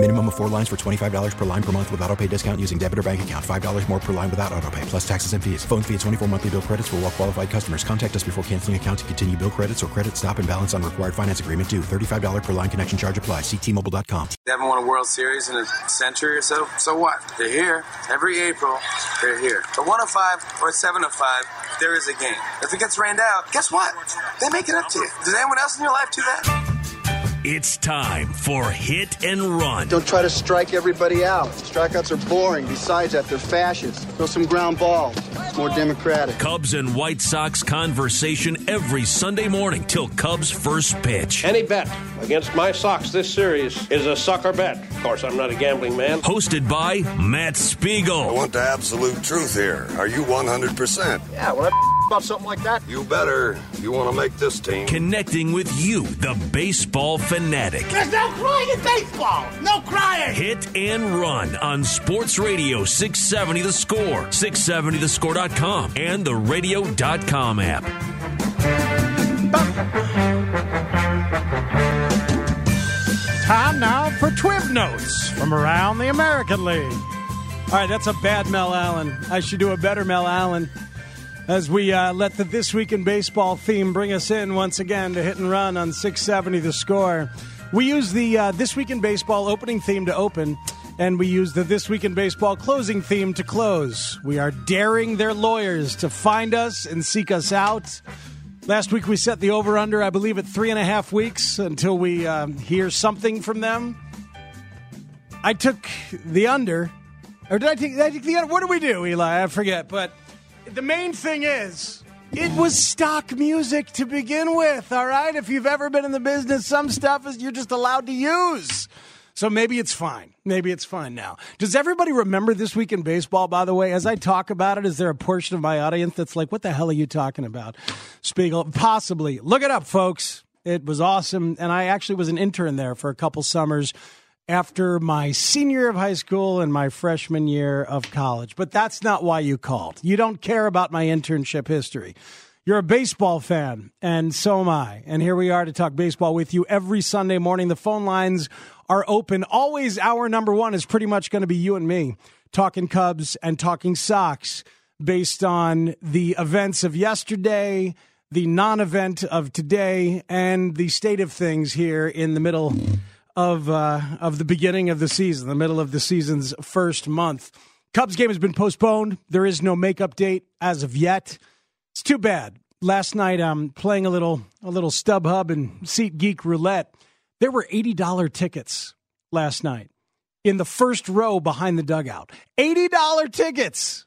Minimum of four lines for $25 per line per month with auto pay discount using debit or bank account. $5 more per line without auto pay, plus taxes and fees. Phone fee at 24 monthly bill credits for all well qualified customers. Contact us before canceling account to continue bill credits or credit stop and balance on required finance agreement due. $35 per line connection charge apply. Ctmobile.com. They haven't won a World Series in a century or so. So what? They're here. Every April, they're here. But one of five or seven of five, there is a game. If it gets rained out, guess what? They make it up to you. Does anyone else in your life do that? It's time for Hit and Run. Don't try to strike everybody out. Strikeouts are boring. Besides that, they're fascist. Throw some ground balls. It's more democratic. Cubs and White Sox conversation every Sunday morning till Cubs first pitch. Any bet against my Sox this series is a sucker bet. Of course, I'm not a gambling man. Hosted by Matt Spiegel. I want the absolute truth here. Are you 100%? Yeah, when I about something like that, You better. You want to make this team. Connecting with you, the baseball fanatic. There's no crying in baseball. No crying. Hit and Run on Sports Radio 670 The Score, 670thescore.com, and the radio.com app. Time now for Twib Notes from around the American League. All right, that's a bad Mel Allen. I should do a better Mel Allen as we uh, let the This Week in Baseball theme bring us in once again to hit and run on 670 The Score. We use the uh, This Week in Baseball opening theme to open, and we use the This Week in Baseball closing theme to close. We are daring their lawyers to find us and seek us out. Last week we set the over under, I believe, at three and a half weeks until we um, hear something from them. I took the under, or did I take, did I take the under? What did we do, Eli? I forget. But the main thing is, it was stock music to begin with. All right, if you've ever been in the business, some stuff is you're just allowed to use. So maybe it's fine. Maybe it's fine now. Does everybody remember this week in baseball, by the way? As I talk about it, is there a portion of my audience that's like, what the hell are you talking about? Spiegel, possibly. Look it up, folks. It was awesome. And I actually was an intern there for a couple summers after my senior year of high school and my freshman year of college. But that's not why you called. You don't care about my internship history. You're a baseball fan, and so am I. And here we are to talk baseball with you every Sunday morning. The phone lines are open. Always, our number one is pretty much going to be you and me talking Cubs and talking Sox based on the events of yesterday, the non event of today, and the state of things here in the middle of uh, of the beginning of the season, the middle of the season's first month. Cubs game has been postponed. There is no makeup date as of yet. It's too bad. Last night, I'm playing a little a little StubHub and SeatGeek roulette. There were eighty dollar tickets last night in the first row behind the dugout. Eighty dollar tickets.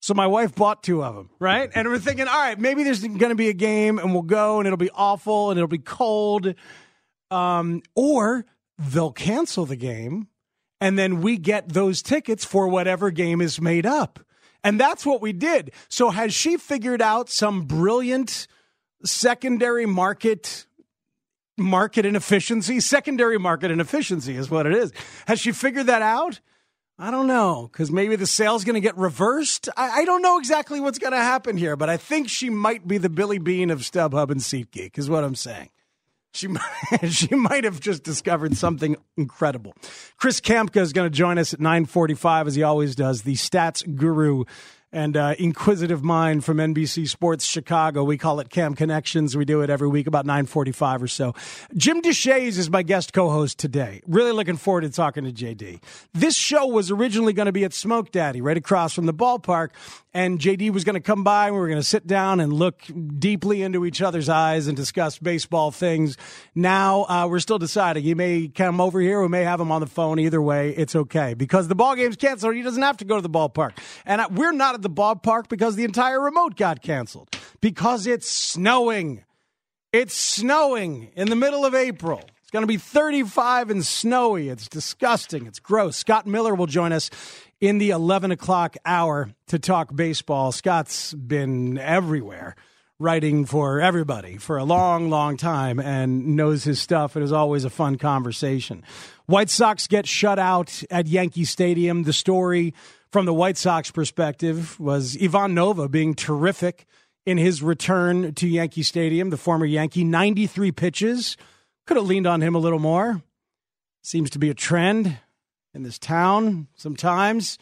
So my wife bought two of them, right? And we're thinking, all right, maybe there's going to be a game, and we'll go, and it'll be awful, and it'll be cold, um, or they'll cancel the game, and then we get those tickets for whatever game is made up. And that's what we did. So has she figured out some brilliant secondary market market inefficiency? Secondary market inefficiency is what it is. Has she figured that out? I don't know because maybe the sale's going to get reversed. I, I don't know exactly what's going to happen here, but I think she might be the Billy Beane of StubHub and SeatGeek, is what I'm saying. She might, she might have just discovered something incredible. Chris Kamka is going to join us at 9:45 as he always does. The stats guru and uh, inquisitive mind from NBC Sports Chicago. We call it Cam Connections. We do it every week about 9:45 or so. Jim Deshaies is my guest co-host today. Really looking forward to talking to JD. This show was originally going to be at Smoke Daddy, right across from the ballpark, and JD was going to come by. and We were going to sit down and look deeply into each other's eyes and discuss baseball things. Now uh, we're still deciding. He may come over here. We may have him on the phone. Either way, it's okay because the ball game's canceled. He doesn't have to go to the ballpark, and uh, we're not at the ballpark because the entire remote got canceled because it's snowing. It's snowing in the middle of April. It's going to be 35 and snowy. It's disgusting. It's gross. Scott Miller will join us in the 11 o'clock hour to talk baseball. Scott's been everywhere writing for everybody for a long, long time and knows his stuff. It is always a fun conversation. White Sox get shut out at Yankee Stadium. The story from the White Sox perspective was Ivan Nova being terrific in his return to Yankee Stadium, the former Yankee, 93 pitches. Could have leaned on him a little more. Seems to be a trend in this town sometimes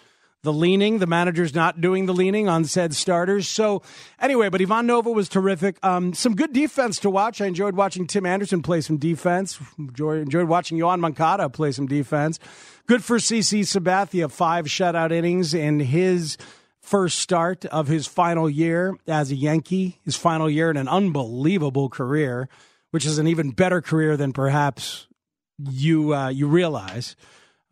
the leaning. The manager's not doing the leaning on said starters. So, anyway, but Ivan Nova was terrific. Um, some good defense to watch. I enjoyed watching Tim Anderson play some defense. Enjoyed, watching Yoan Moncada play some defense. Good for CC Sabathia, five shutout innings in his first start of his final year as a Yankee, his final year in an unbelievable career, which is an even better career than perhaps you uh, you realize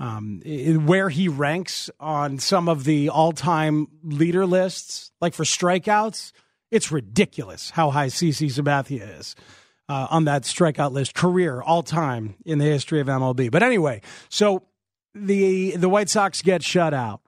um, where he ranks on some of the all-time leader lists, like for strikeouts, it's ridiculous how high CC Sabathia is uh, on that strikeout list, career all-time in the history of MLB. But anyway, so the the White Sox get shut out,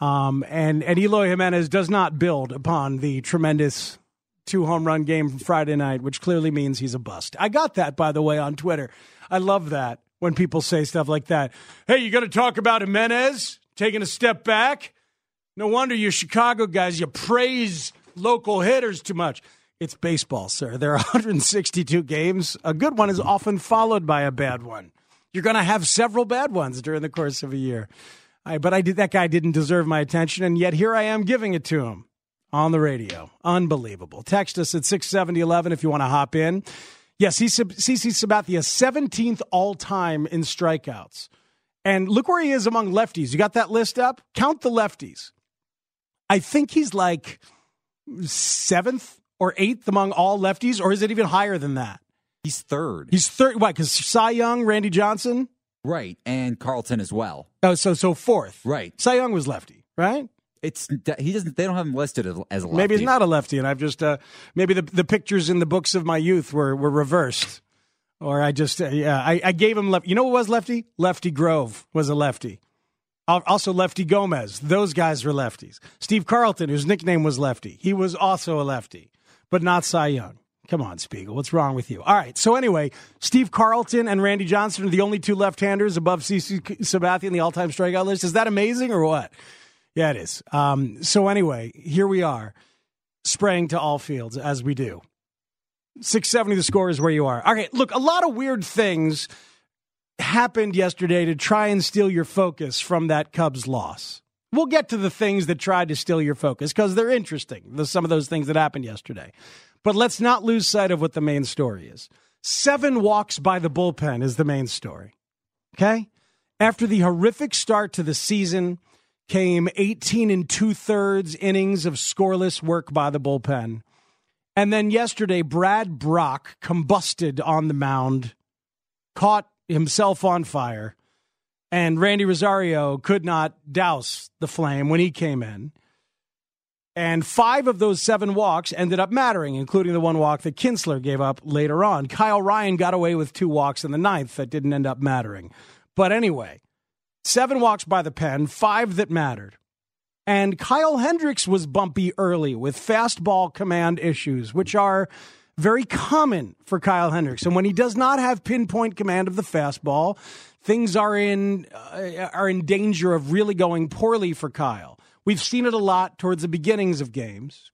um, and and Eloy Jimenez does not build upon the tremendous two home run game from Friday night, which clearly means he's a bust. I got that by the way on Twitter. I love that when people say stuff like that. Hey, you going to talk about Jimenez taking a step back? No wonder you Chicago guys, you praise local hitters too much. It's baseball, sir. There are 162 games. A good one is often followed by a bad one. You're going to have several bad ones during the course of a year. I, but I did that guy didn't deserve my attention, and yet here I am giving it to him on the radio. Unbelievable. Text us at 67011 if you want to hop in. Yes, he's CC Sabathia, 17th all time in strikeouts. And look where he is among lefties. You got that list up? Count the lefties. I think he's like seventh or eighth among all lefties, or is it even higher than that? He's third. He's third. Why? Because Cy Young, Randy Johnson, right, and Carlton as well. Oh, so so fourth. Right. Cy Young was lefty, right? It's he doesn't. They don't have him listed as, a lefty. Maybe he's not a lefty, and I've just uh, maybe the the pictures in the books of my youth were were reversed, or I just uh, yeah I, I gave him left. You know what was lefty? Lefty Grove was a lefty. Also, Lefty Gomez. Those guys were lefties. Steve Carlton, whose nickname was Lefty, he was also a lefty, but not Cy Young. Come on, Spiegel. What's wrong with you? All right. So anyway, Steve Carlton and Randy Johnson are the only two left-handers above CC Sabathia in the all-time strikeout list. Is that amazing or what? Yeah, it is. Um, so anyway, here we are, spraying to all fields as we do. 670 the score is where you are. Okay, look, a lot of weird things happened yesterday to try and steal your focus from that Cubs loss. We'll get to the things that tried to steal your focus because they're interesting, the, some of those things that happened yesterday. But let's not lose sight of what the main story is. Seven walks by the bullpen is the main story. Okay? After the horrific start to the season, came 18 and two thirds innings of scoreless work by the bullpen. And then yesterday, Brad Brach combusted on the mound, caught himself on fire, and Randy Rosario could not douse the flame when he came in. And five of those seven walks ended up mattering, including the one walk that Kintzler gave up later on. Kyle Ryan got away with two walks in the ninth that didn't end up mattering. But anyway, seven walks by the pen, five that mattered. And Kyle Hendricks was bumpy early with fastball command issues, which are very common for Kyle Hendricks. And when he does not have pinpoint command of the fastball, things are in uh, are in danger of really going poorly for Kyle. We've seen it a lot towards the beginnings of games.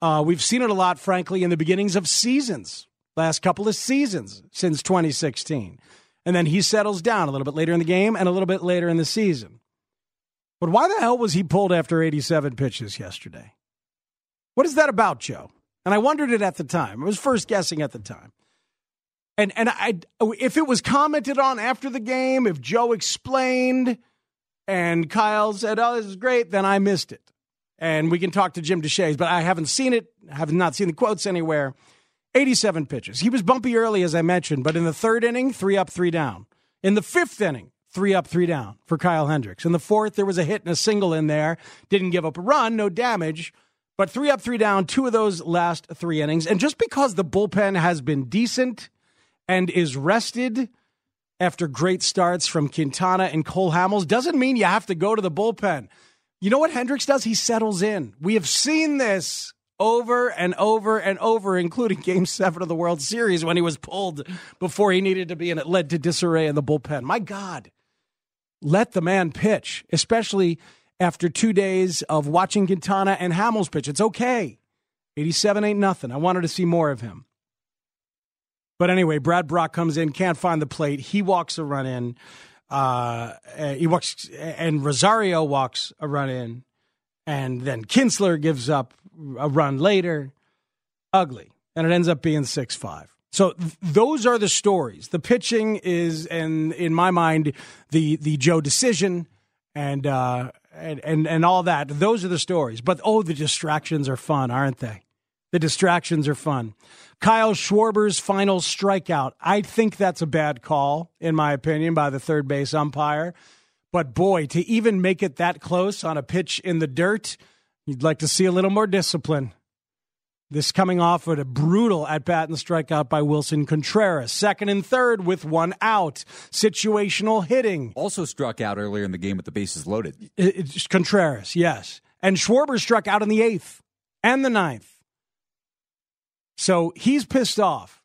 Uh, we've seen it a lot, frankly, in the beginnings of seasons, last couple of seasons since 2016 and then he settles down a little bit later in the game and a little bit later in the season. But why the hell was he pulled after 87 pitches yesterday? What is that about, Joe? And I wondered it at the time. I was first guessing at the time. And and I if it was commented on after the game, if Joe explained and Kyle said, "Oh, this is great," then I missed it. And we can talk to Jim Deshaies, but I haven't seen it. I have not seen the quotes anywhere. 87 pitches. He was bumpy early, as I mentioned, but in the third inning, three up, three down. In the fifth inning, three up, three down for Kyle Hendricks. In the fourth, there was a hit and a single in there. Didn't give up a run, no damage, but three up, three down, two of those last three innings. And just because the bullpen has been decent and is rested after great starts from Quintana and Cole Hamels doesn't mean you have to go to the bullpen. You know what Hendricks does? He settles in. We have seen this over and over and over, including Game Seven of the World Series when he was pulled before he needed to be, and it led to disarray in the bullpen. My God, let the man pitch, especially after two days of watching Quintana and Hamels pitch. It's okay. 87 ain't nothing. I wanted to see more of him. But anyway, Brad Brach comes in, can't find the plate. He walks a run in. Uh, he walks, and Rosario walks a run in, and then Kintzler gives up a run later. Ugly, and it ends up being six five. So th- those are the stories. The pitching is, and in my mind, the the Joe decision, and uh, and and and all that. Those are the stories. But oh, the distractions are fun, aren't they? The distractions are fun. Kyle Schwarber's final strikeout. I think that's a bad call, in my opinion, by the third base umpire. But boy, to even make it that close on a pitch in the dirt, you'd like to see a little more discipline. This coming off with a brutal at bat and strikeout by Willson Contreras. Second and third with one out. Situational hitting. Also struck out earlier in the game with the bases loaded. It's Contreras, yes. And Schwarber struck out in the eighth and the ninth. So he's pissed off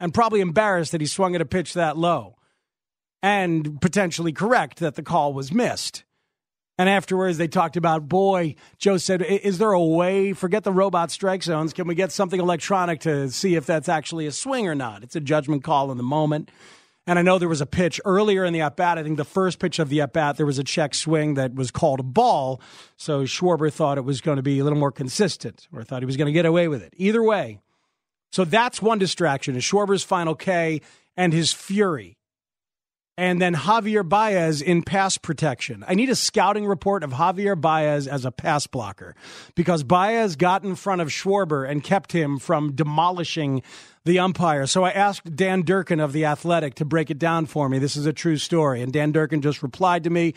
and probably embarrassed that he swung at a pitch that low and potentially correct that the call was missed. And afterwards, they talked about, boy, Joe said, is there a way, forget the robot strike zones, can we get something electronic to see if that's actually a swing or not? It's a judgment call in the moment. And I know there was a pitch earlier in the at bat. I think the first pitch of the at bat, there was a check swing that was called a ball. So Schwarber thought it was going to be a little more consistent or thought he was going to get away with it. Either way, so that's one distraction is Schwarber's final K and his fury. And then Javier Baez in pass protection. I need a scouting report of Javier Baez as a pass blocker because Baez got in front of Schwarber and kept him from demolishing the umpire. So I asked Dan Durkin of The Athletic to break it down for me. This is a true story. And Dan Durkin just replied to me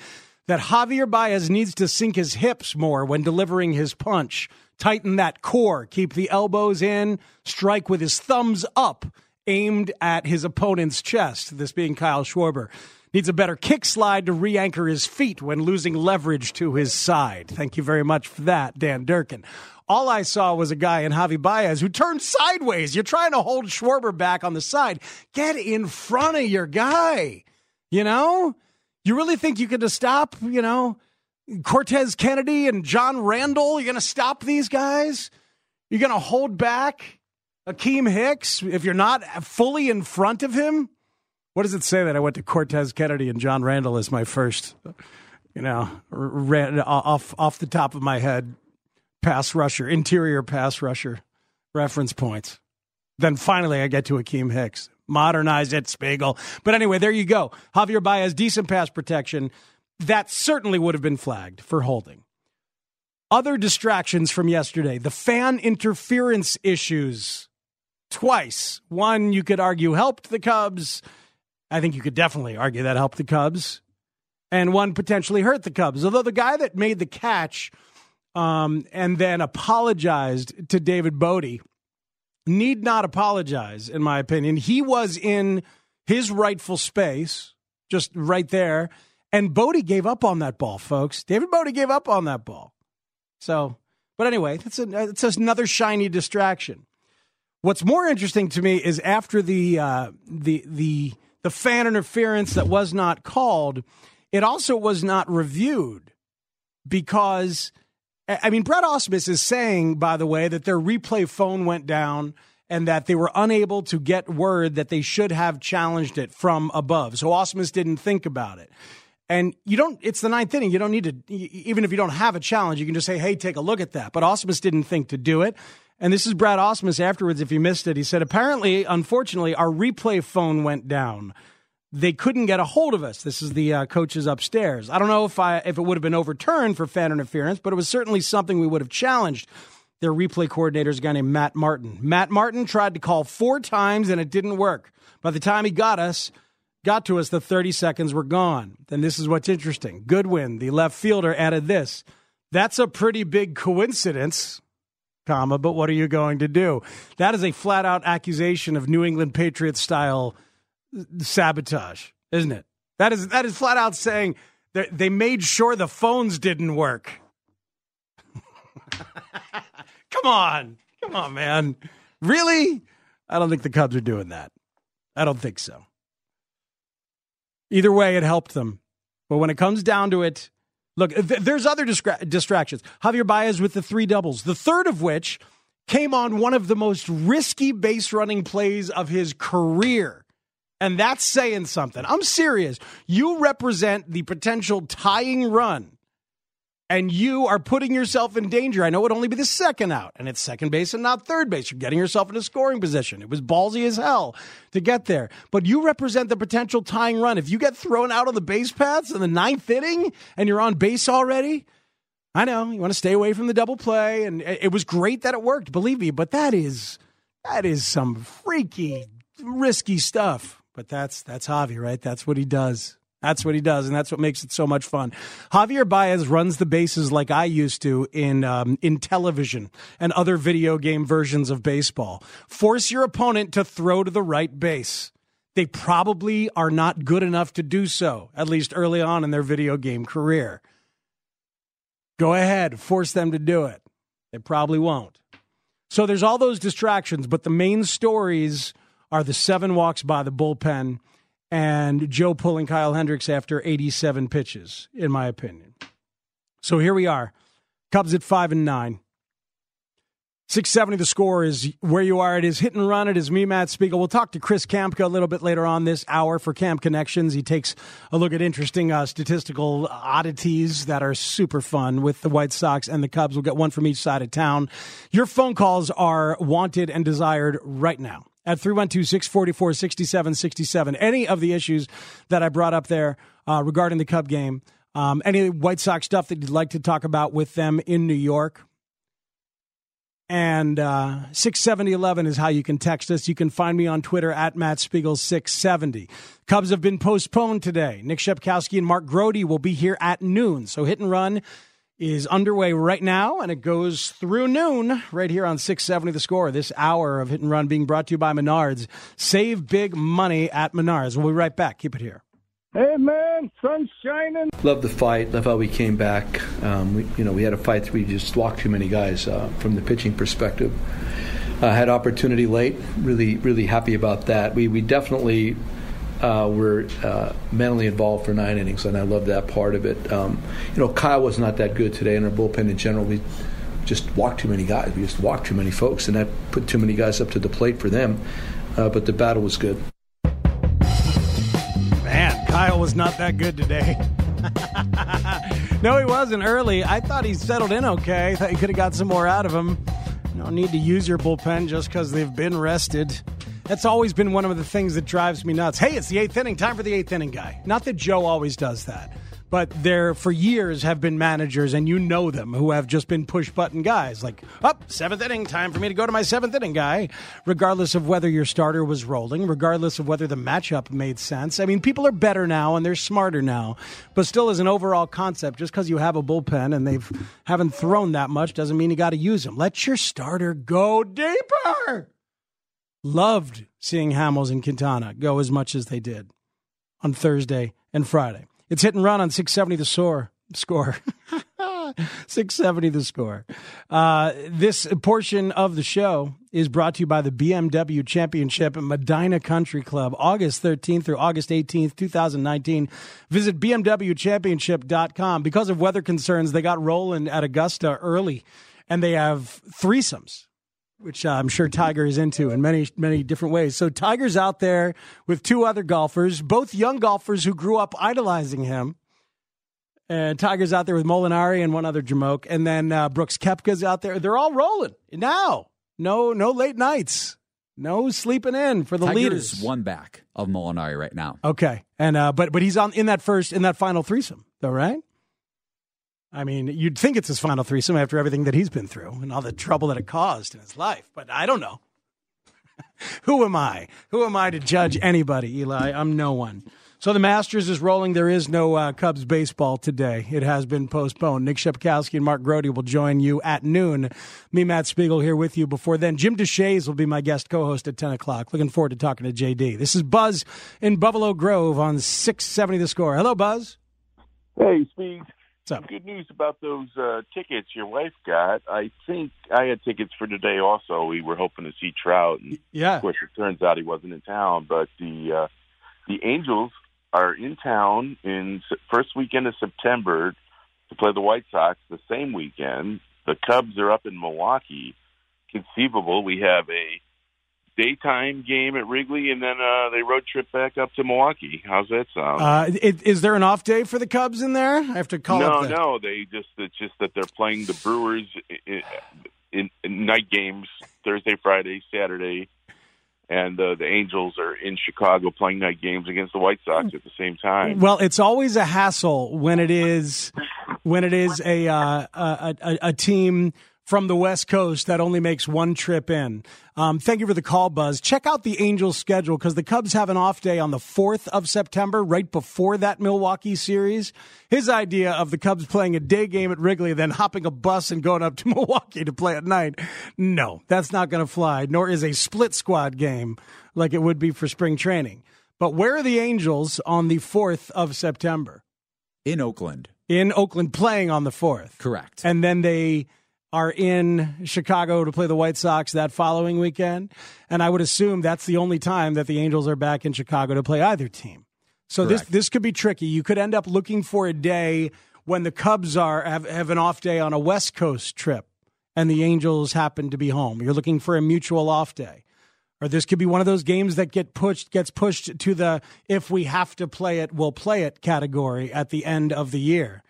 that Javier Baez needs to sink his hips more when delivering his punch tighten that core, keep the elbows in, strike with his thumbs up, aimed at his opponent's chest, this being Kyle Schwarber. Needs a better kick slide to re anchor his feet when losing leverage to his side. Thank you very much for that, Dan Durkin. All I saw was a guy in Javi Baez who turned sideways. You're trying to hold Schwarber back on the side. Get in front of your guy. You know? You really think you could stop, you know, Cortez Kennedy and John Randle? You're going to stop these guys? You're going to hold back Akiem Hicks if you're not fully in front of him? What does it say that I went to Cortez Kennedy and John Randle as my first, you know, ran off off the top of my head, pass rusher, interior pass rusher reference points. Then finally, I get to Akiem Hicks. Modernize it, Spiegel. But anyway, there you go. Javier Baez, decent pass protection that certainly would have been flagged for holding. Other distractions from yesterday the fan interference issues twice. One, you could argue helped the Cubs. I think you could definitely argue that helped the Cubs. And one potentially hurt the Cubs. Although the guy that made the catch um, and then apologized to David Bote need not apologize, in my opinion. He was in his rightful space, just right there. And Bote gave up on that ball, folks. David Bote gave up on that ball. So, but anyway, it's, a, it's another shiny distraction. What's more interesting to me is after the uh, the the the fan interference that was not called, it also was not reviewed because I mean Brad Ausmus is saying, by the way, that their replay phone went down and that they were unable to get word that they should have challenged it from above. So Ausmus didn't think about it. And you don't, it's the ninth inning. You don't need to, even if you don't have a challenge, you can just say, hey, take a look at that. But Ausmus didn't think to do it. And this is Brad Ausmus afterwards, if you missed it. He said, apparently, unfortunately, our replay phone went down. They couldn't get a hold of us. This is the uh, coaches upstairs. I don't know if I if it would have been overturned for fan interference, but it was certainly something we would have challenged. Their replay coordinator is a guy named Matt Martin. Matt Martin tried to call four times and it didn't work. By the time he got us, got to us, the 30 seconds were gone. Then this is what's interesting. Goodwin, the left fielder, added this. That's a pretty big coincidence, comma, but what are you going to do? That is a flat out accusation of New England Patriots style uh, sabotage, isn't it? That is that is flat out saying they made sure the phones didn't work. Come on. Come on, man. Really? I don't think the Cubs are doing that. I don't think so. Either way, it helped them. But when it comes down to it, look, th- there's other distra- distractions. Javier Baez with the three doubles, the third of which came on one of the most risky base running plays of his career. And that's saying something. I'm serious. You represent the potential tying run and you are putting yourself in danger. I know it would only be the second out, and it's second base and not third base. You're getting yourself in a scoring position. It was ballsy as hell to get there, but you represent the potential tying run. If you get thrown out on the base paths in the ninth inning and you're on base already, I know you want to stay away from the double play, and it was great that it worked, believe me. But that is that is some freaky, risky stuff. But that's that's Javi, right? That's what he does. That's what he does, and that's what makes it so much fun. Javier Baez runs the bases like I used to in um, in television and other video game versions of baseball. Force your opponent to throw to the right base. They probably are not good enough to do so, at least early on in their video game career. Go ahead, force them to do it. They probably won't. So there's all those distractions, but the main stories are the seven walks by the bullpen and Joe pulling Kyle Hendricks after 87 pitches, in my opinion. So here we are. Cubs at five and nine. 670 the score is where you are. It is hit and run. It is me, Matt Spiegel. We'll talk to Chris Kamka a little bit later on this hour for Camp Connections. He takes a look at interesting uh, statistical oddities that are super fun with the White Sox and the Cubs. We'll get one from each side of town. Your phone calls are wanted and desired right now at 312 644 6767. Any of the issues that I brought up there uh, regarding the Cub game, um, any White Sox stuff that you'd like to talk about with them in New York. And uh, 67011 is how you can text us. You can find me on Twitter at Matt Spiegel 670. Cubs have been postponed today. Nick Shepkowski and Mark Grote will be here at noon. So hit and run is underway right now, and it goes through noon right here on 670 The Score. This hour of Hit and Run being brought to you by Menards. Save big money at Menards. We'll be right back. Keep it here. Hey man, sun's shining. Love the fight. Love how we came back. Um, we, you know, we had a fight. We just walked too many guys uh, from the pitching perspective. Uh, had opportunity late. Really, really happy about that. We we definitely uh, were uh, mentally involved for nine innings, and I love that part of it. Um, you know, Kyle was not that good today, and our bullpen in general, we just walked too many guys. We just walked too many folks, and that put too many guys up to the plate for them. Uh, but the battle was good. Man, Kyle was not that good today. no, he wasn't early. I thought he settled in okay. I thought you could have got some more out of him. No need to use your bullpen just because they've been rested. That's always been one of the things that drives me nuts. Hey, it's the eighth inning. Time for the eighth inning guy. Not that Joe always does that, but there for years have been managers, and you know them, who have just been push button guys. Like, up, oh, seventh inning, time for me to go to my seventh inning guy, regardless of whether your starter was rolling, regardless of whether the matchup made sense. I mean, people are better now and they're smarter now, but still, as an overall concept, just because you have a bullpen and they've haven't thrown that much doesn't mean you got to use them. Let your starter go deeper. Loved seeing Hamels and Quintana go as much as they did on Thursday and Friday. It's hit and run on 670 the score. Score. 670 the score. Uh, this portion of the show is brought to you by the BMW Championship at Medinah Country Club, August 13th through August 18th, 2019. Visit BMWChampionship.com. Because of weather concerns, they got rolling at Augusta early, and they have threesomes which uh, I'm sure Tiger is into in many, many different ways. So Tiger's out there with two other golfers, both young golfers who grew up idolizing him. And Tiger's out there with Molinari and one other Jamoke. And then uh, Brooks Koepka's out there. They're all rolling now. No, no late nights. No sleeping in for the Tiger's leaders. one back of Molinari right now. Okay, and uh, but but he's on in that first in that final threesome, though, right? I mean, you'd think it's his final threesome after everything that he's been through and all the trouble that it caused in his life, but I don't know. Who am I? Who am I to judge anybody, Eli? I'm no one. So the Masters is rolling. There is no uh, Cubs baseball today. It has been postponed. Nick Shepkowski and Mark Grote will join you at noon. Me, Matt Spiegel, here with you before then. Jim Deshaies will be my guest co-host at 10 o'clock. Looking forward to talking to JD. This is Buzz in Buffalo Grove on 670 The Score. Hello, Buzz. Hey, Speed. Good news about those uh, tickets your wife got. I think I had tickets for today. Also, we were hoping to see Trout. And yeah. Of course, it turns out he wasn't in town. But the uh, the Angels are in town in first weekend of September to play the White Sox. The same weekend, the Cubs are up in Milwaukee. Conceivable, we have a daytime game at Wrigley, and then uh, they road trip back up to Milwaukee. How's that sound? Uh, it, is there an off day for the Cubs in there? I have to call no, no. They just it's just that they're playing the Brewers in, in, in night games Thursday, Friday, Saturday, and uh, the Angels are in Chicago playing night games against the White Sox at the same time. Well, it's always a hassle when it is when it is a uh, a, a, a team from the West Coast that only makes one trip in. Um, thank you for the call, Buzz. Check out the Angels' schedule because the Cubs have an off day on the 4th of September, right before that Milwaukee series. His idea of the Cubs playing a day game at Wrigley, then hopping a bus and going up to Milwaukee to play at night. No, that's not going to fly, nor is a split squad game like it would be for spring training. But where are the Angels on the 4th of September? In Oakland. In Oakland, playing on the 4th. Correct. And then they are in Chicago to play the White Sox that following weekend. And I would assume that's the only time that the Angels are back in Chicago to play either team. So this this could be tricky. You could end up looking for a day when the Cubs are have, have an off day on a West Coast trip and the Angels happen to be home. You're looking for a mutual off day. Or this could be one of those games that get pushed gets pushed to the if we have to play it, we'll play it category at the end of the year.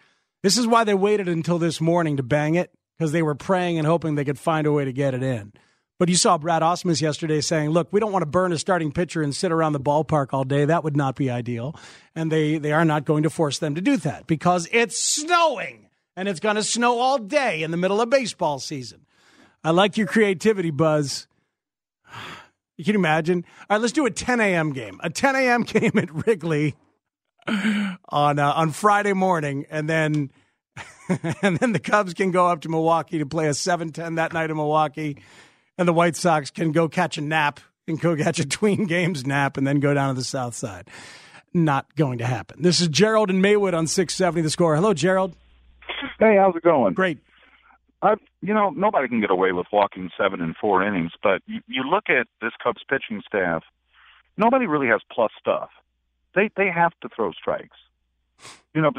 This is why they waited until this morning to bang it because they were praying and hoping they could find a way to get it in. But you saw Brad Ausmus yesterday saying, "Look, we don't want to burn a starting pitcher and sit around the ballpark all day. That would not be ideal." And they they are not going to force them to do that because it's snowing and it's going to snow all day in the middle of baseball season. I like your creativity, Buzz. You can imagine. All right, let's do a 10 a.m. game. A 10 a.m. game at Wrigley on uh, on Friday morning, and then and then the Cubs can go up to Milwaukee to play a 7-10 that night in Milwaukee, and the White Sox can go catch a nap and go catch a tween games nap, and then go down to the South Side. Not going to happen. This is Gerald and Maywood on 670 The Score. Hello, Gerald. Hey, how's it going? Great. I, you know, nobody can get away with walking seven and four innings, but you, you look at this Cubs pitching staff. Nobody really has plus stuff. They they have to throw strikes. You know,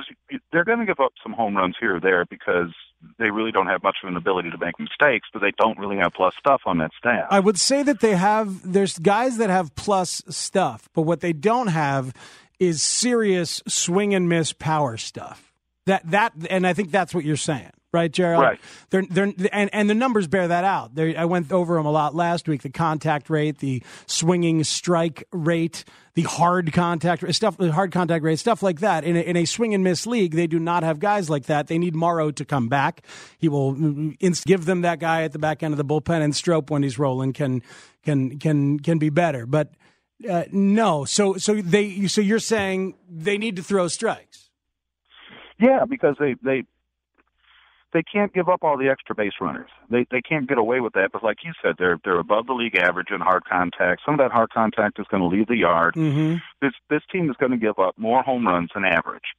they're going to give up some home runs here or there because they really don't have much of an ability to make mistakes, but they don't really have plus stuff on that staff. I would say that they have. There's guys that have plus stuff, but what they don't have is serious swing and miss power stuff. That that, and I think that's what you're saying, right, Gerald? Right. They're, they're, and and the numbers bear that out. They're, I went over them a lot last week. The contact rate, the swinging strike rate, the hard contact stuff, the hard contact rate, stuff like that. In a, in a swing and miss league, they do not have guys like that. They need Morrow to come back. He will mm, inst- give them that guy at the back end of the bullpen, and Strop when he's rolling can can can can be better. But uh, no, so so they so you're saying they need to throw strikes. Yeah, because they they they can't give up all the extra base runners. They they can't get away with that. But like you said, they're they're above the league average in hard contact. Some of that hard contact is going to leave the yard. Mm-hmm. This this team is going to give up more home runs than average.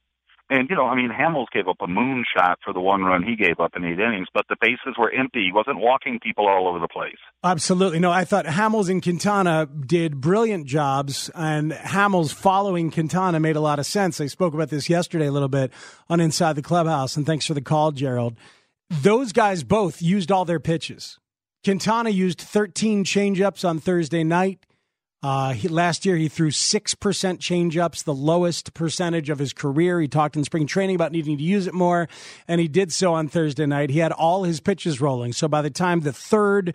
And you know, I mean, Hamels gave up a moonshot for the one run he gave up in eight innings, but the bases were empty. He wasn't walking people all over the place. Absolutely. No, I thought Hamels and Quintana did brilliant jobs, and Hamels following Quintana made a lot of sense. I spoke about this yesterday a little bit on Inside the Clubhouse, and thanks for the call, Gerald. Those guys both used all their pitches. Quintana used 13 changeups on Thursday night. Uh, he, last year, he threw 6% changeups, the lowest percentage of his career. He talked in spring training about needing to use it more, and he did so on Thursday night. He had all his pitches rolling. So by the time the third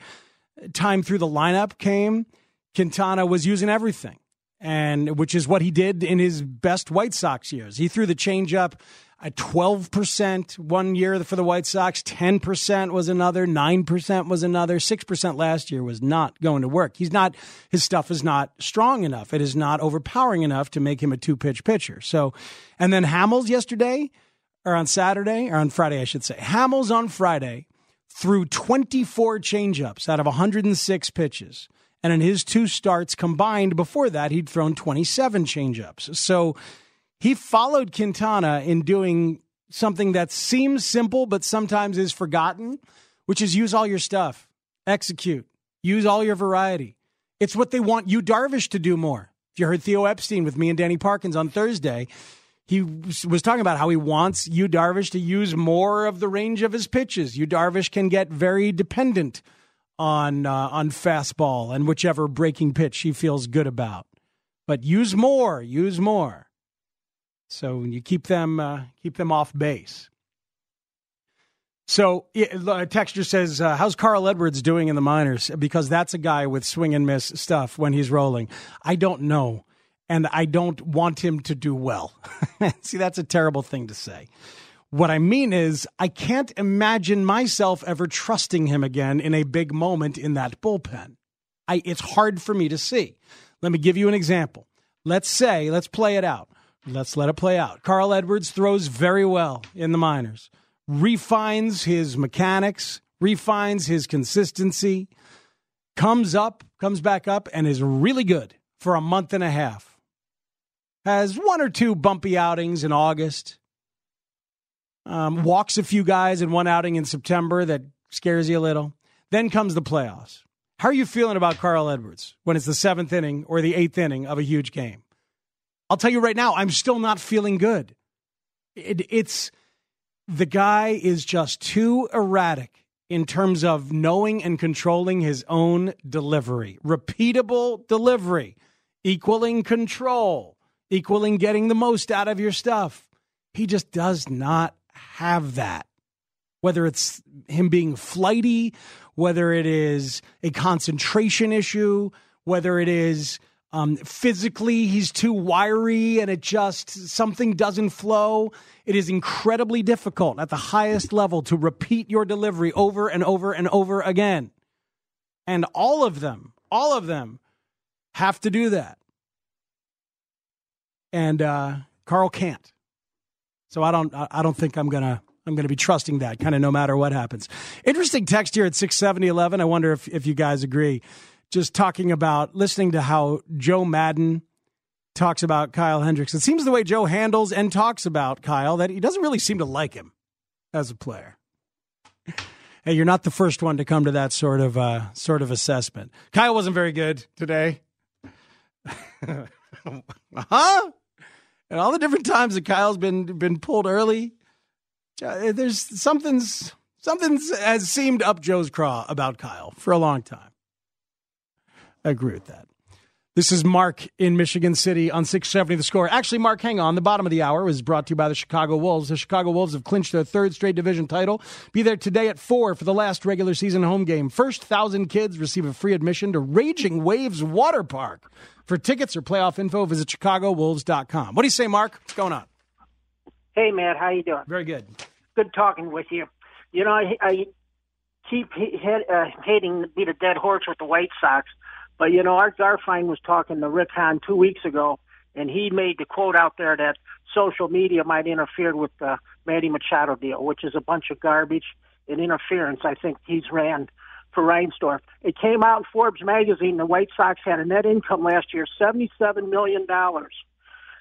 time through the lineup came, Quintana was using everything, and which is what he did in his best White Sox years. He threw the changeup at 12% one year for the White Sox, 10% was another, 9% was another, 6% last year was not going to work. He's not, his stuff is not strong enough. It is not overpowering enough to make him a two pitch pitcher. So, and then Hamels yesterday, or on Saturday, or on Friday, I should say, Hamels on Friday threw 24 changeups out of 106 pitches. And in his two starts combined before that, he'd thrown 27 changeups. So, he followed Quintana in doing something that seems simple but sometimes is forgotten, which is use all your stuff, execute, use all your variety. It's what they want Yu Darvish, to do more. If you heard Theo Epstein with me and Danny Parkins on Thursday, he was talking about how he wants Yu Darvish, to use more of the range of his pitches. Yu Darvish, can get very dependent on uh, on fastball and whichever breaking pitch he feels good about. But use more, use more. So you keep them uh, keep them off base. So a texture says, uh, "How's Carl Edwards doing in the minors?" Because that's a guy with swing and miss stuff when he's rolling. I don't know, and I don't want him to do well. See, that's a terrible thing to say. What I mean is, I can't imagine myself ever trusting him again in a big moment in that bullpen. I, it's hard for me to see. Let me give you an example. Let's say, let's play it out. Let's let it play out. Carl Edwards throws very well in the minors refines his mechanics, refines his consistency, comes up, comes back up, and is really good for a month and a half. Has one or two bumpy outings in August. Um, walks a few guys in one outing in September that scares you a little. Then comes the playoffs. How are you feeling about Carl Edwards when it's the seventh inning or the eighth inning of a huge game? I'll tell you right now, I'm still not feeling good. It, it's the guy is just too erratic in terms of knowing and controlling his own delivery. Repeatable delivery, equaling control, equaling getting the most out of your stuff. He just does not have that. Whether it's him being flighty, whether it is a concentration issue, whether it is um, physically he's too wiry and it just something doesn't flow. It is incredibly difficult at the highest level to repeat your delivery over and over and over again. And all of them, all of them have to do that. And uh, Carl can't. So I don't I don't think I'm gonna I'm gonna be trusting that kind of no matter what happens. Interesting text here at 67011. I wonder if, if you guys agree. Just talking about listening to how Joe Maddon talks about Kyle Hendricks. It seems the way Joe handles and talks about Kyle that he doesn't really seem to like him as a player. Hey, you're not the first one to come to that sort of uh, sort of assessment. Kyle wasn't very good today. huh? And all the different times that Kyle's been been pulled early, uh, there's something's something's has seemed up Joe's craw about Kyle for a long time. I agree with that. This is Mark in Michigan City on 670 The Score. Actually, Mark, hang on. The bottom of the hour was brought to you by the Chicago Wolves. The Chicago Wolves have clinched their third straight division title. Be there today at 4 for the last regular season home game. First 1,000 kids receive a free admission to Raging Waves Water Park. For tickets or playoff info, visit ChicagoWolves.com. What do you say, Mark? What's going on? Hey, Matt. How you doing? Very good. Good talking with you. You know, I, I keep uh, hating to beat a dead horse with the White Sox – but you know, Art Garfien was talking to Rick Hahn two weeks ago, and he made the quote out there that social media might interfere with the Manny Machado deal, which is a bunch of garbage and interference. I think he's ran for Reinsdorf. It came out in Forbes magazine. The White Sox had a net income last year, seventy-seven million dollars.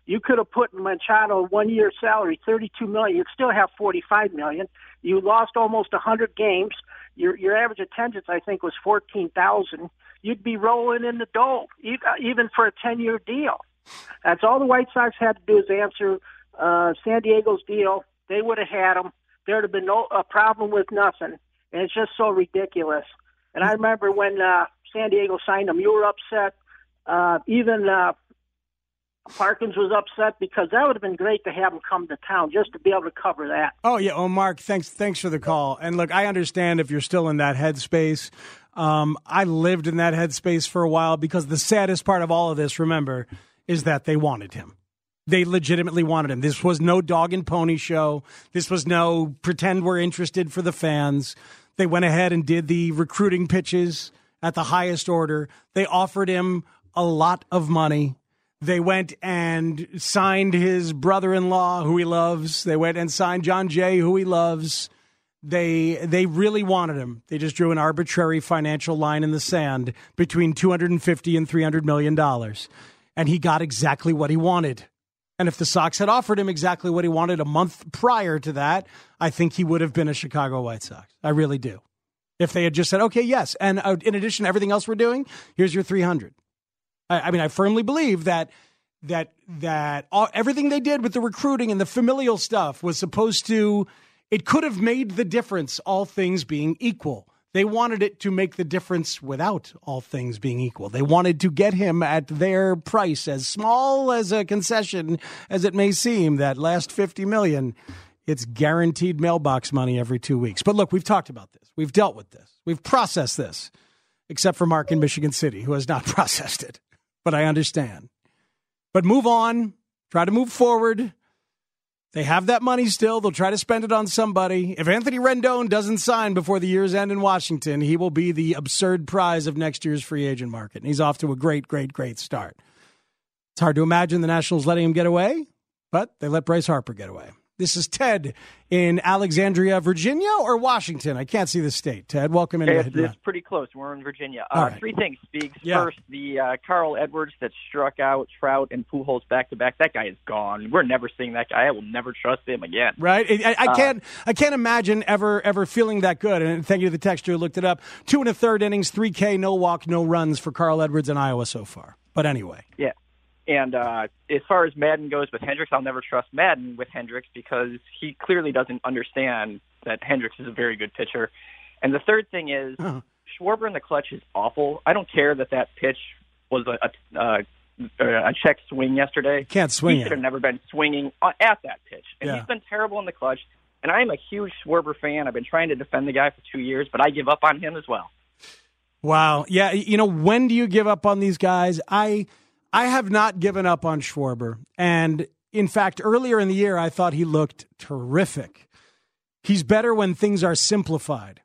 You could have put Machado one year salary, thirty-two million. You'd still have forty-five million. You lost almost a hundred games. Your your average attendance, I think, was fourteen thousand you'd be rolling in the dough, even for a 10 year deal. That's all the White Sox had to do is answer uh, San Diego's deal. They would have had him. There'd have been no a problem with nothing. And it's just so ridiculous. And I remember when uh, San Diego signed him, you were upset. Uh, even uh, Parkins was upset because that would have been great to have him come to town just to be able to cover that. Oh yeah, oh Mark, thanks thanks for the call. And look, I understand if you're still in that headspace. Um, I lived in that headspace for a while because the saddest part of all of this, remember, is that they wanted him. They legitimately wanted him. This was no dog and pony show. This was no pretend we're interested for the fans. They went ahead and did the recruiting pitches at the highest order. They offered him a lot of money. They went and signed his brother in law, who he loves. They went and signed Jon Jay, who he loves. They they really wanted him. They just drew an arbitrary financial line in the sand between 250 and 300 million dollars. And he got exactly what he wanted. And if the Sox had offered him exactly what he wanted a month prior to that, I think he would have been a Chicago White Sox. I really do. If they had just said, okay, yes, and uh, in addition to everything else we're doing, here's your 300. I, I mean, I firmly believe that that that all, everything they did with the recruiting and the familial stuff was supposed to. It could have made the difference, all things being equal. They wanted it to make the difference without all things being equal. They wanted to get him at their price, as small as a concession as it may seem. That last fifty million, it's guaranteed mailbox money every two weeks. But look, we've talked about this. We've dealt with this. We've processed this, except for Mark in Michigan City, who has not processed it. But I understand. But move on. Try to move forward. They have that money still. They'll try to spend it on somebody. If Anthony Rendon doesn't sign before the year's end in Washington, he will be the absurd prize of next year's free agent market. And he's off to a great, great, great start. It's hard to imagine the Nationals letting him get away, but they let Bryce Harper get away. This is Ted in Alexandria, Virginia, or Washington. I can't see the state. Ted, welcome in. It's, it's pretty close. We're in Virginia. Uh, right. Three things, Speaks. Yeah. First, the uh, Carl Edwards that struck out Trout and Pujols back to back. That guy is gone. We're never seeing that guy. I will never trust him again. Right? I, I Uh, can't. I can't imagine ever, ever feeling that good. And thank you to the texture who looked it up. Two and a third innings, three K, no walk, no runs for Carl Edwards in Iowa so far. But anyway, Yeah. And uh, as far as Maddon goes with Hendricks, I'll never trust Maddon with Hendricks because he clearly doesn't understand that Hendricks is a very good pitcher. And the third thing is Schwarber in the clutch is awful. I don't care that that pitch was a a, uh, a check swing yesterday. Can't swing He should have never been swinging at that pitch. And Yeah. he's been terrible in the clutch. And I'm a huge Schwarber fan. I've been trying to defend the guy for two years, but I give up on him as well. wow, yeah. You know, when do you give up on these guys? I, I have not given up on Schwarber, and in fact, earlier in the year, I thought he looked terrific. He's better when things are simplified.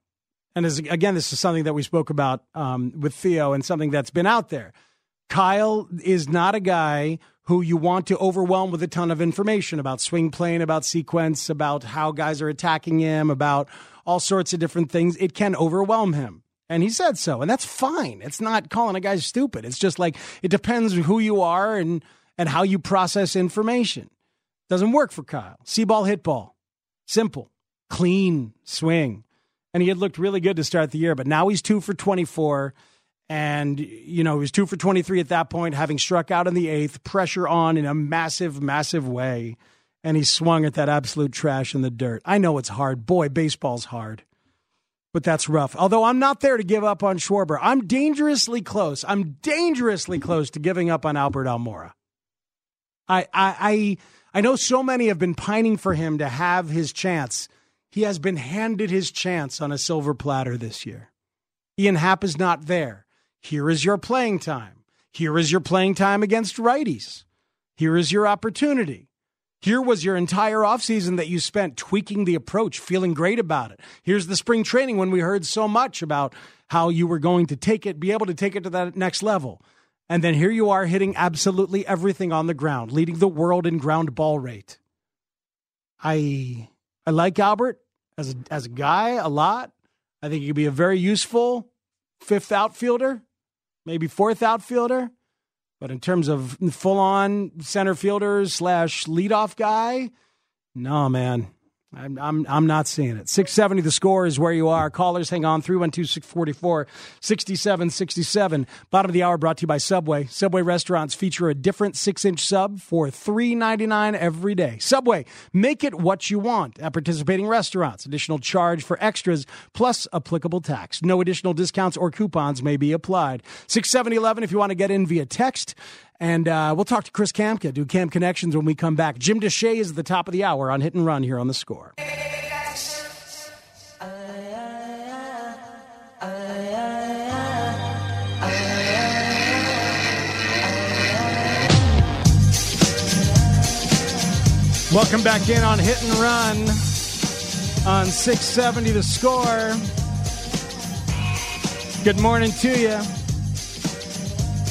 And as, again, this is something that we spoke about um, with Theo and something that's been out there. Kyle is not a guy who you want to overwhelm with a ton of information about swing plane, about sequence, about how guys are attacking him, about all sorts of different things. It can overwhelm him. And he said so. And that's fine. It's not calling a guy stupid. It's just like it depends who you are and, and how you process information. Doesn't work for Kyle. See ball, hit ball. Simple, clean swing. And he had looked really good to start the year, but now he's two for 24. And, you know, he was two for 23 at that point, having struck out in the eighth, pressure on in a massive, massive way. And he swung at that absolute trash in the dirt. I know it's hard. Boy, baseball's hard. But that's rough. Although I'm not there to give up on Schwarber. I'm dangerously close. I'm dangerously close to giving up on Albert Almora. I, I, I, I know so many have been pining for him to have his chance. He has been handed his chance on a silver platter this year. Ian Happ is not there. Here is your playing time. Here is your playing time against righties. Here is your opportunity. Here was your entire offseason that you spent tweaking the approach, feeling great about it. Here's the spring training when we heard so much about how you were going to take it, be able to take it to that next level. And then here you are hitting absolutely everything on the ground, leading the world in ground ball rate. I I like Albert as a, as a guy a lot. I think he could be a very useful fifth outfielder, maybe fourth outfielder. But in terms of full on center fielder slash leadoff guy, no, man. I'm, I'm, I'm not seeing it. 670 the score is where you are. Callers, hang on. 312 644 6767. Bottom of the hour brought to you by Subway. Subway restaurants feature a different six inch sub for $3.99 every day. Subway, make it what you want at participating restaurants. Additional charge for extras plus applicable tax. No additional discounts or coupons may be applied. 67011 if you want to get in via text. And uh, we'll talk to Chris Kamka, do Cam Connections when we come back. Jim Deshaies is at the top of the hour on Hit and Run here on the score. Welcome back in on Hit and Run on 670 the score. Good morning to you.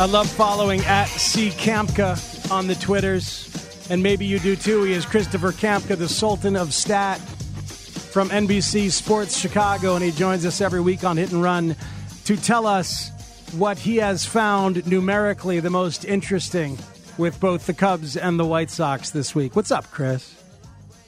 I love following at C Kamka on the Twitters, and maybe you do too. He is Christopher Kamka, the Sultan of Stat from NBC Sports Chicago, and he joins us every week on Hit and Run to tell us what he has found numerically the most interesting with both the Cubs and the White Sox this week. What's up, Chris?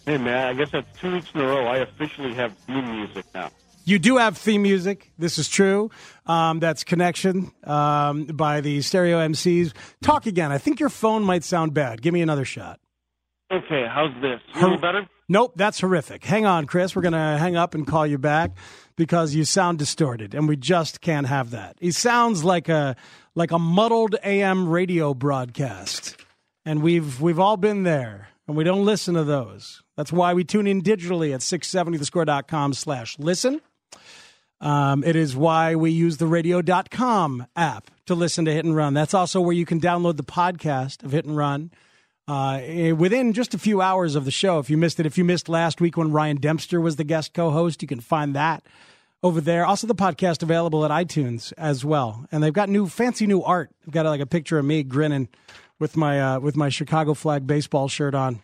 Hey, man, I guess that's two weeks in a row. I officially have theme music now. You do have theme music. This is true. Um, that's Connection um, by the Stereo MCs. Talk again. I think your phone might sound bad. Give me another shot. Okay, how's this? Little better? Nope, that's horrific. Hang on, Chris. We're going to hang up and call you back because you sound distorted, and we just can't have that. He sounds like a like a muddled AM radio broadcast, and we've we've all been there, and we don't listen to those. That's why we tune in digitally at 670thescore.com slash listen. Um, it is why we use the radio.com app to listen to Hit and Run. That's also where you can download the podcast of Hit and Run uh, within just a few hours of the show. If you missed it, if you missed last week when Ryan Dempster was the guest co host, you can find that over there. Also, the podcast available at iTunes as well. And they've got new, fancy new art. They've got like a picture of me grinning with my uh, with my Chicago flag baseball shirt on.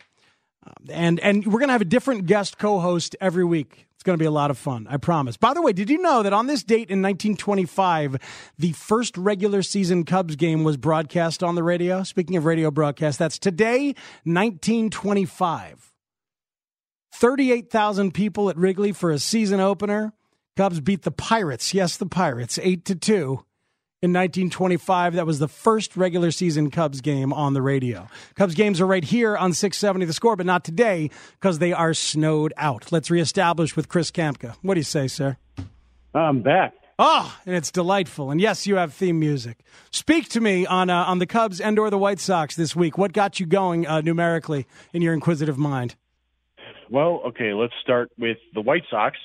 Um, and and we're gonna have a different guest co-host every week. Going to be a lot of fun, I promise. By the way, did you know that on this date in 1925, the first regular season Cubs game was broadcast on the radio? Speaking of radio broadcast, that's today, 1925. 38,000 people at Wrigley for a season opener. Cubs beat the Pirates. Yes, the Pirates, 8 to 2 in 1925. That was the first regular season Cubs game on the radio. Cubs games are right here on 670 The Score, but not today because they are snowed out. Let's reestablish with Chris Kamka. What do you say, sir? I'm back. Oh, and it's delightful. And yes, you have theme music. Speak to me on uh, on the Cubs and or the White Sox this week. What got you going uh, numerically in your inquisitive mind? Well, okay, let's start with the White Sox.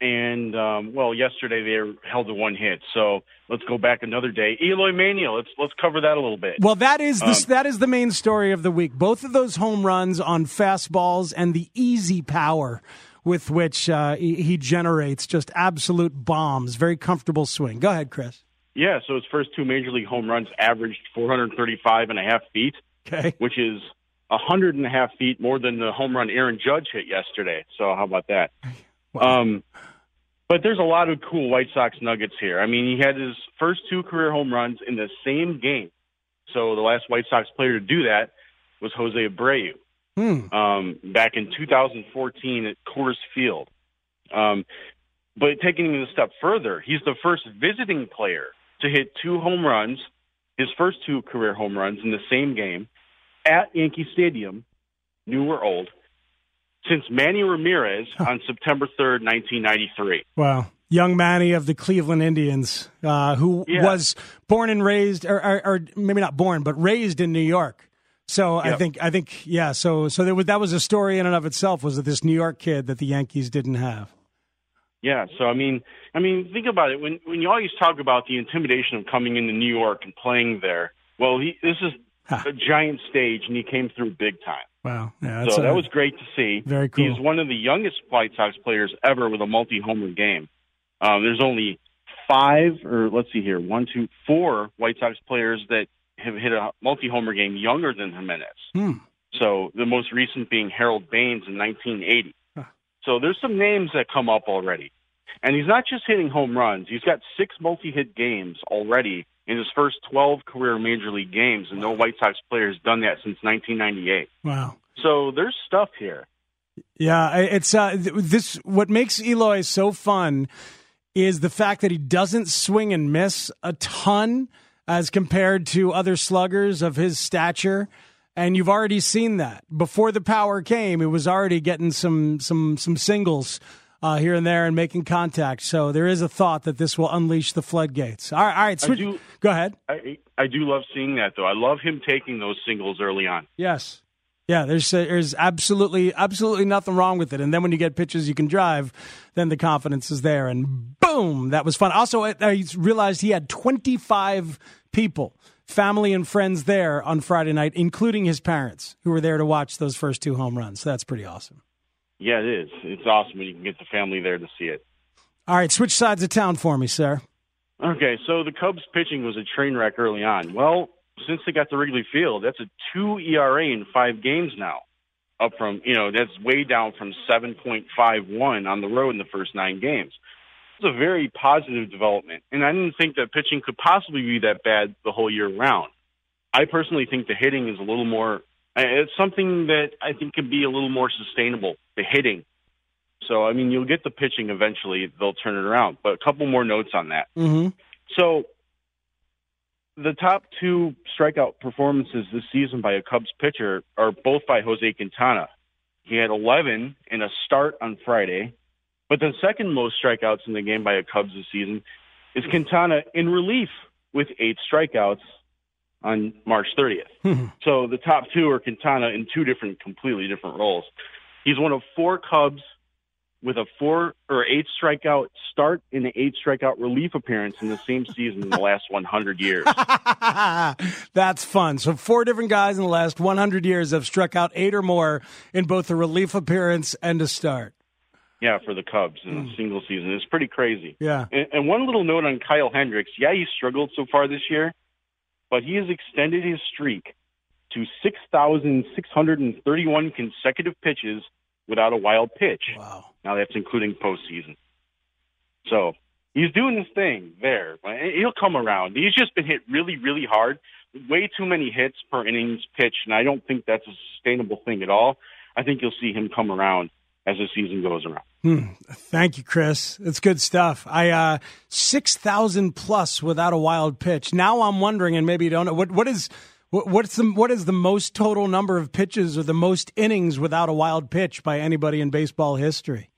And um, well, yesterday they held to one hit. So let's go back another day. Eloy Mania. Let's let's cover that a little bit. Well, that is the Um, that is the main story of the week. Both of those home runs on fastballs and the easy power with which uh, he, he generates just absolute bombs. Very comfortable swing. Go ahead, Chris. Yeah, so his first two major league home runs averaged 435 and a half feet, Okay. which is a hundred and a half feet more than the home run Aaron Judge hit yesterday. So how about that? Um, but there's a lot of cool White Sox nuggets here. I mean, he had his first two career home runs in the same game. So the last White Sox player to do that was Jose Abreu Hmm. um, back in 2014 at Coors Field. Um, but taking it a step further, he's the first visiting player to hit two home runs, his first two career home runs in the same game at Yankee Stadium, new or old, since Manny Ramirez on September 3rd, 1993. Wow. Young Manny of the Cleveland Indians, uh, who Yeah. was born and raised, or, or, or maybe not born, but raised in New York. So I think, I think, yeah. So, so there was, that was a story in and of itself. Was that this New York kid that the Yankees didn't have? Yeah, so I mean, I mean, think about it. When when you always talk about the intimidation of coming into New York and playing there, well, he, this is a giant stage, and he came through big time. Wow. Yeah. that's so that a- was great to see. Very cool. He's one of the youngest White Sox players ever with a multi-homer game. Um, there's only five, or let's see here, one, two, four White Sox players that have hit a multi-homer game younger than Jimenez. Hmm. So the most recent being Harold Baines in 1980. So there's some names that come up already. And he's not just hitting home runs. He's got six multi-hit games already in his first 12 career major league games, and no White Sox player has done that since 1998. Wow. So there's stuff here. Yeah, it's uh, this. What makes Eloy so fun is the fact that he doesn't swing and miss a ton as compared to other sluggers of his stature. And you've already seen that before the power came. It was already getting some some some singles uh, here and there and making contact. So there is a thought that this will unleash the floodgates. All right, all right. Switch. do- Go ahead. I, I do love seeing that, though. I love him taking those singles early on. Yes. Yeah, there's there's absolutely absolutely nothing wrong with it. And then when you get pitches you can drive, then the confidence is there. And boom, that was fun. Also, I, I realized he had 25 people, family and friends there on Friday night, including his parents, who were there to watch those first two home runs. So that's pretty awesome. Yeah, it is. It's awesome when you can get the family there to see it. All right, switch sides of town for me, sir. Okay, so the Cubs pitching was a train wreck early on. Well, since they got to Wrigley Field, that's a two ERA in five games now. Up from you know that's way down from seven point five one on the road in the first nine games. It's a very positive development, and I didn't think that pitching could possibly be that bad the whole year round. I personally think the hitting is a little more. It's something that I think could be a little more sustainable. The hitting. So I mean, you'll get the pitching eventually. They'll turn it around. But a couple more notes on that. Mm-hmm. So the top two strikeout performances this season by a Cubs pitcher are both by Jose Quintana. He had 11 in a start on Friday, but the second most strikeouts in the game by a Cubs this season is Quintana in relief with eight strikeouts on March 30th. Hmm. so the top two are Quintana in two different, completely different roles. He's one of four Cubs with a four or eight strikeout start and an eight strikeout relief appearance in the same season in the last 100 years. That's fun. So four different guys in the last 100 years have struck out eight or more in both a relief appearance and a start. Yeah, for the Cubs in a hmm. single season. It's pretty crazy. Yeah. And, and one little note on Kyle Hendricks. Yeah, he struggled so far this year, but he has extended his streak to 6,631 consecutive pitches without a wild pitch. Wow. Now that's including postseason. So he's doing his thing there. He'll come around. He's just been hit really, really hard. Way too many hits per innings pitched, and I don't think that's a sustainable thing at all. I think you'll see him come around as the season goes around. Hmm. Thank you, Chris. It's good stuff. I uh, six thousand plus without a wild pitch. Now I'm wondering, and maybe you don't know what what is what, what's the what is the most total number of pitches or the most innings without a wild pitch by anybody in baseball history?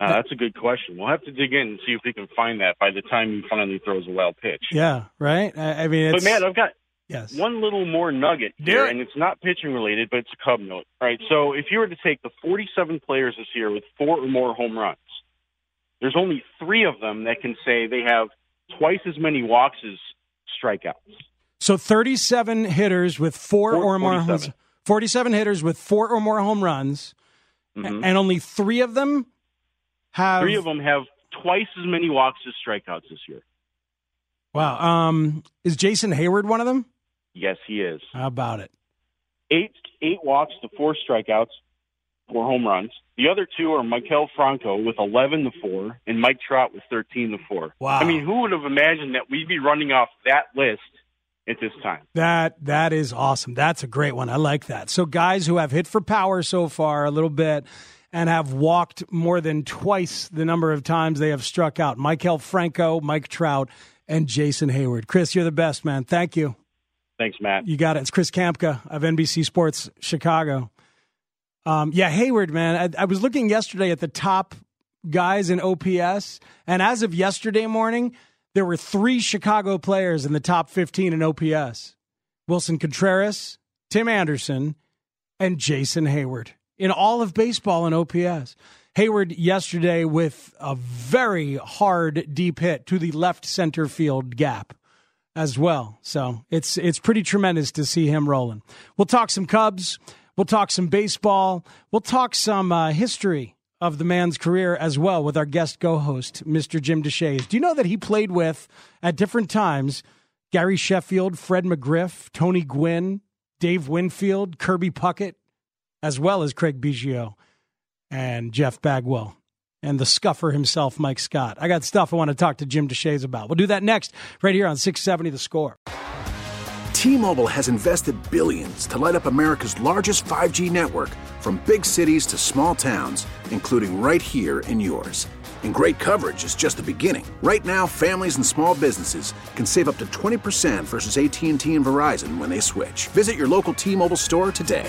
Uh, that's a good question. We'll have to dig in and see if we can find that by the time he finally throws a wild pitch. Yeah, right. I, I mean, it's, But man, I've got yes. one little more nugget here, and it's not pitching related, but it's a Cub note. Right. so if you were to take the 47 players this year with four or more home runs, there's only three of them that can say they have twice as many walks as strikeouts. So 37 hitters with four Four- or more 47. 47 hitters with four or more home runs, Mhm. and only three of them have Three of them have twice as many walks as strikeouts this year. Wow. Um, is Jason Heyward one of them? Yes, he is. How about it? Eight eight walks to four strikeouts, four home runs. The other two are Maikel Franco with 11 to 4 and Mike Trout with 13 to 4. Wow. I mean, who would have imagined that we'd be running off that list at this time? That that is awesome. That's a great one. I like that. So guys who have hit for power so far a little bit and have walked more than twice the number of times they have struck out. Maikel Franco, Mike Trout, and Jason Heyward. Chris, you're the best, man. Thank you. Thanks, Matt. You got it. It's Chris Kamka of NBC Sports Chicago. Um, yeah, Heyward, man. I, I was looking yesterday at the top guys in OPS, and as of yesterday morning, there were three Chicago players in the top 15 in OPS Willson Contreras, Tim Anderson, and Jason Heyward in all of baseball in OPS. Heyward yesterday with a very hard deep hit to the left center field gap as well. So it's it's pretty tremendous to see him rolling. We'll talk some Cubs. We'll talk some baseball. We'll talk some uh, history of the man's career as well with our guest co-host, Mr. Jim Deshaies. Do you know that he played with at different times Gary Sheffield, Fred McGriff, Tony Gwynn, Dave Winfield, Kirby Puckett, as well as Craig Biggio and Jeff Bagwell and the scuffer himself, Mike Scott. I got stuff I want to talk to Jim Deshaies about. We'll do that next, right here on 670 The Score. T-Mobile has invested billions to light up America's largest 5G network from big cities to small towns, including right here in yours. And great coverage is just the beginning. Right now, families and small businesses can save up to 20% versus AT&T and Verizon when they switch. Visit your local T-Mobile store today.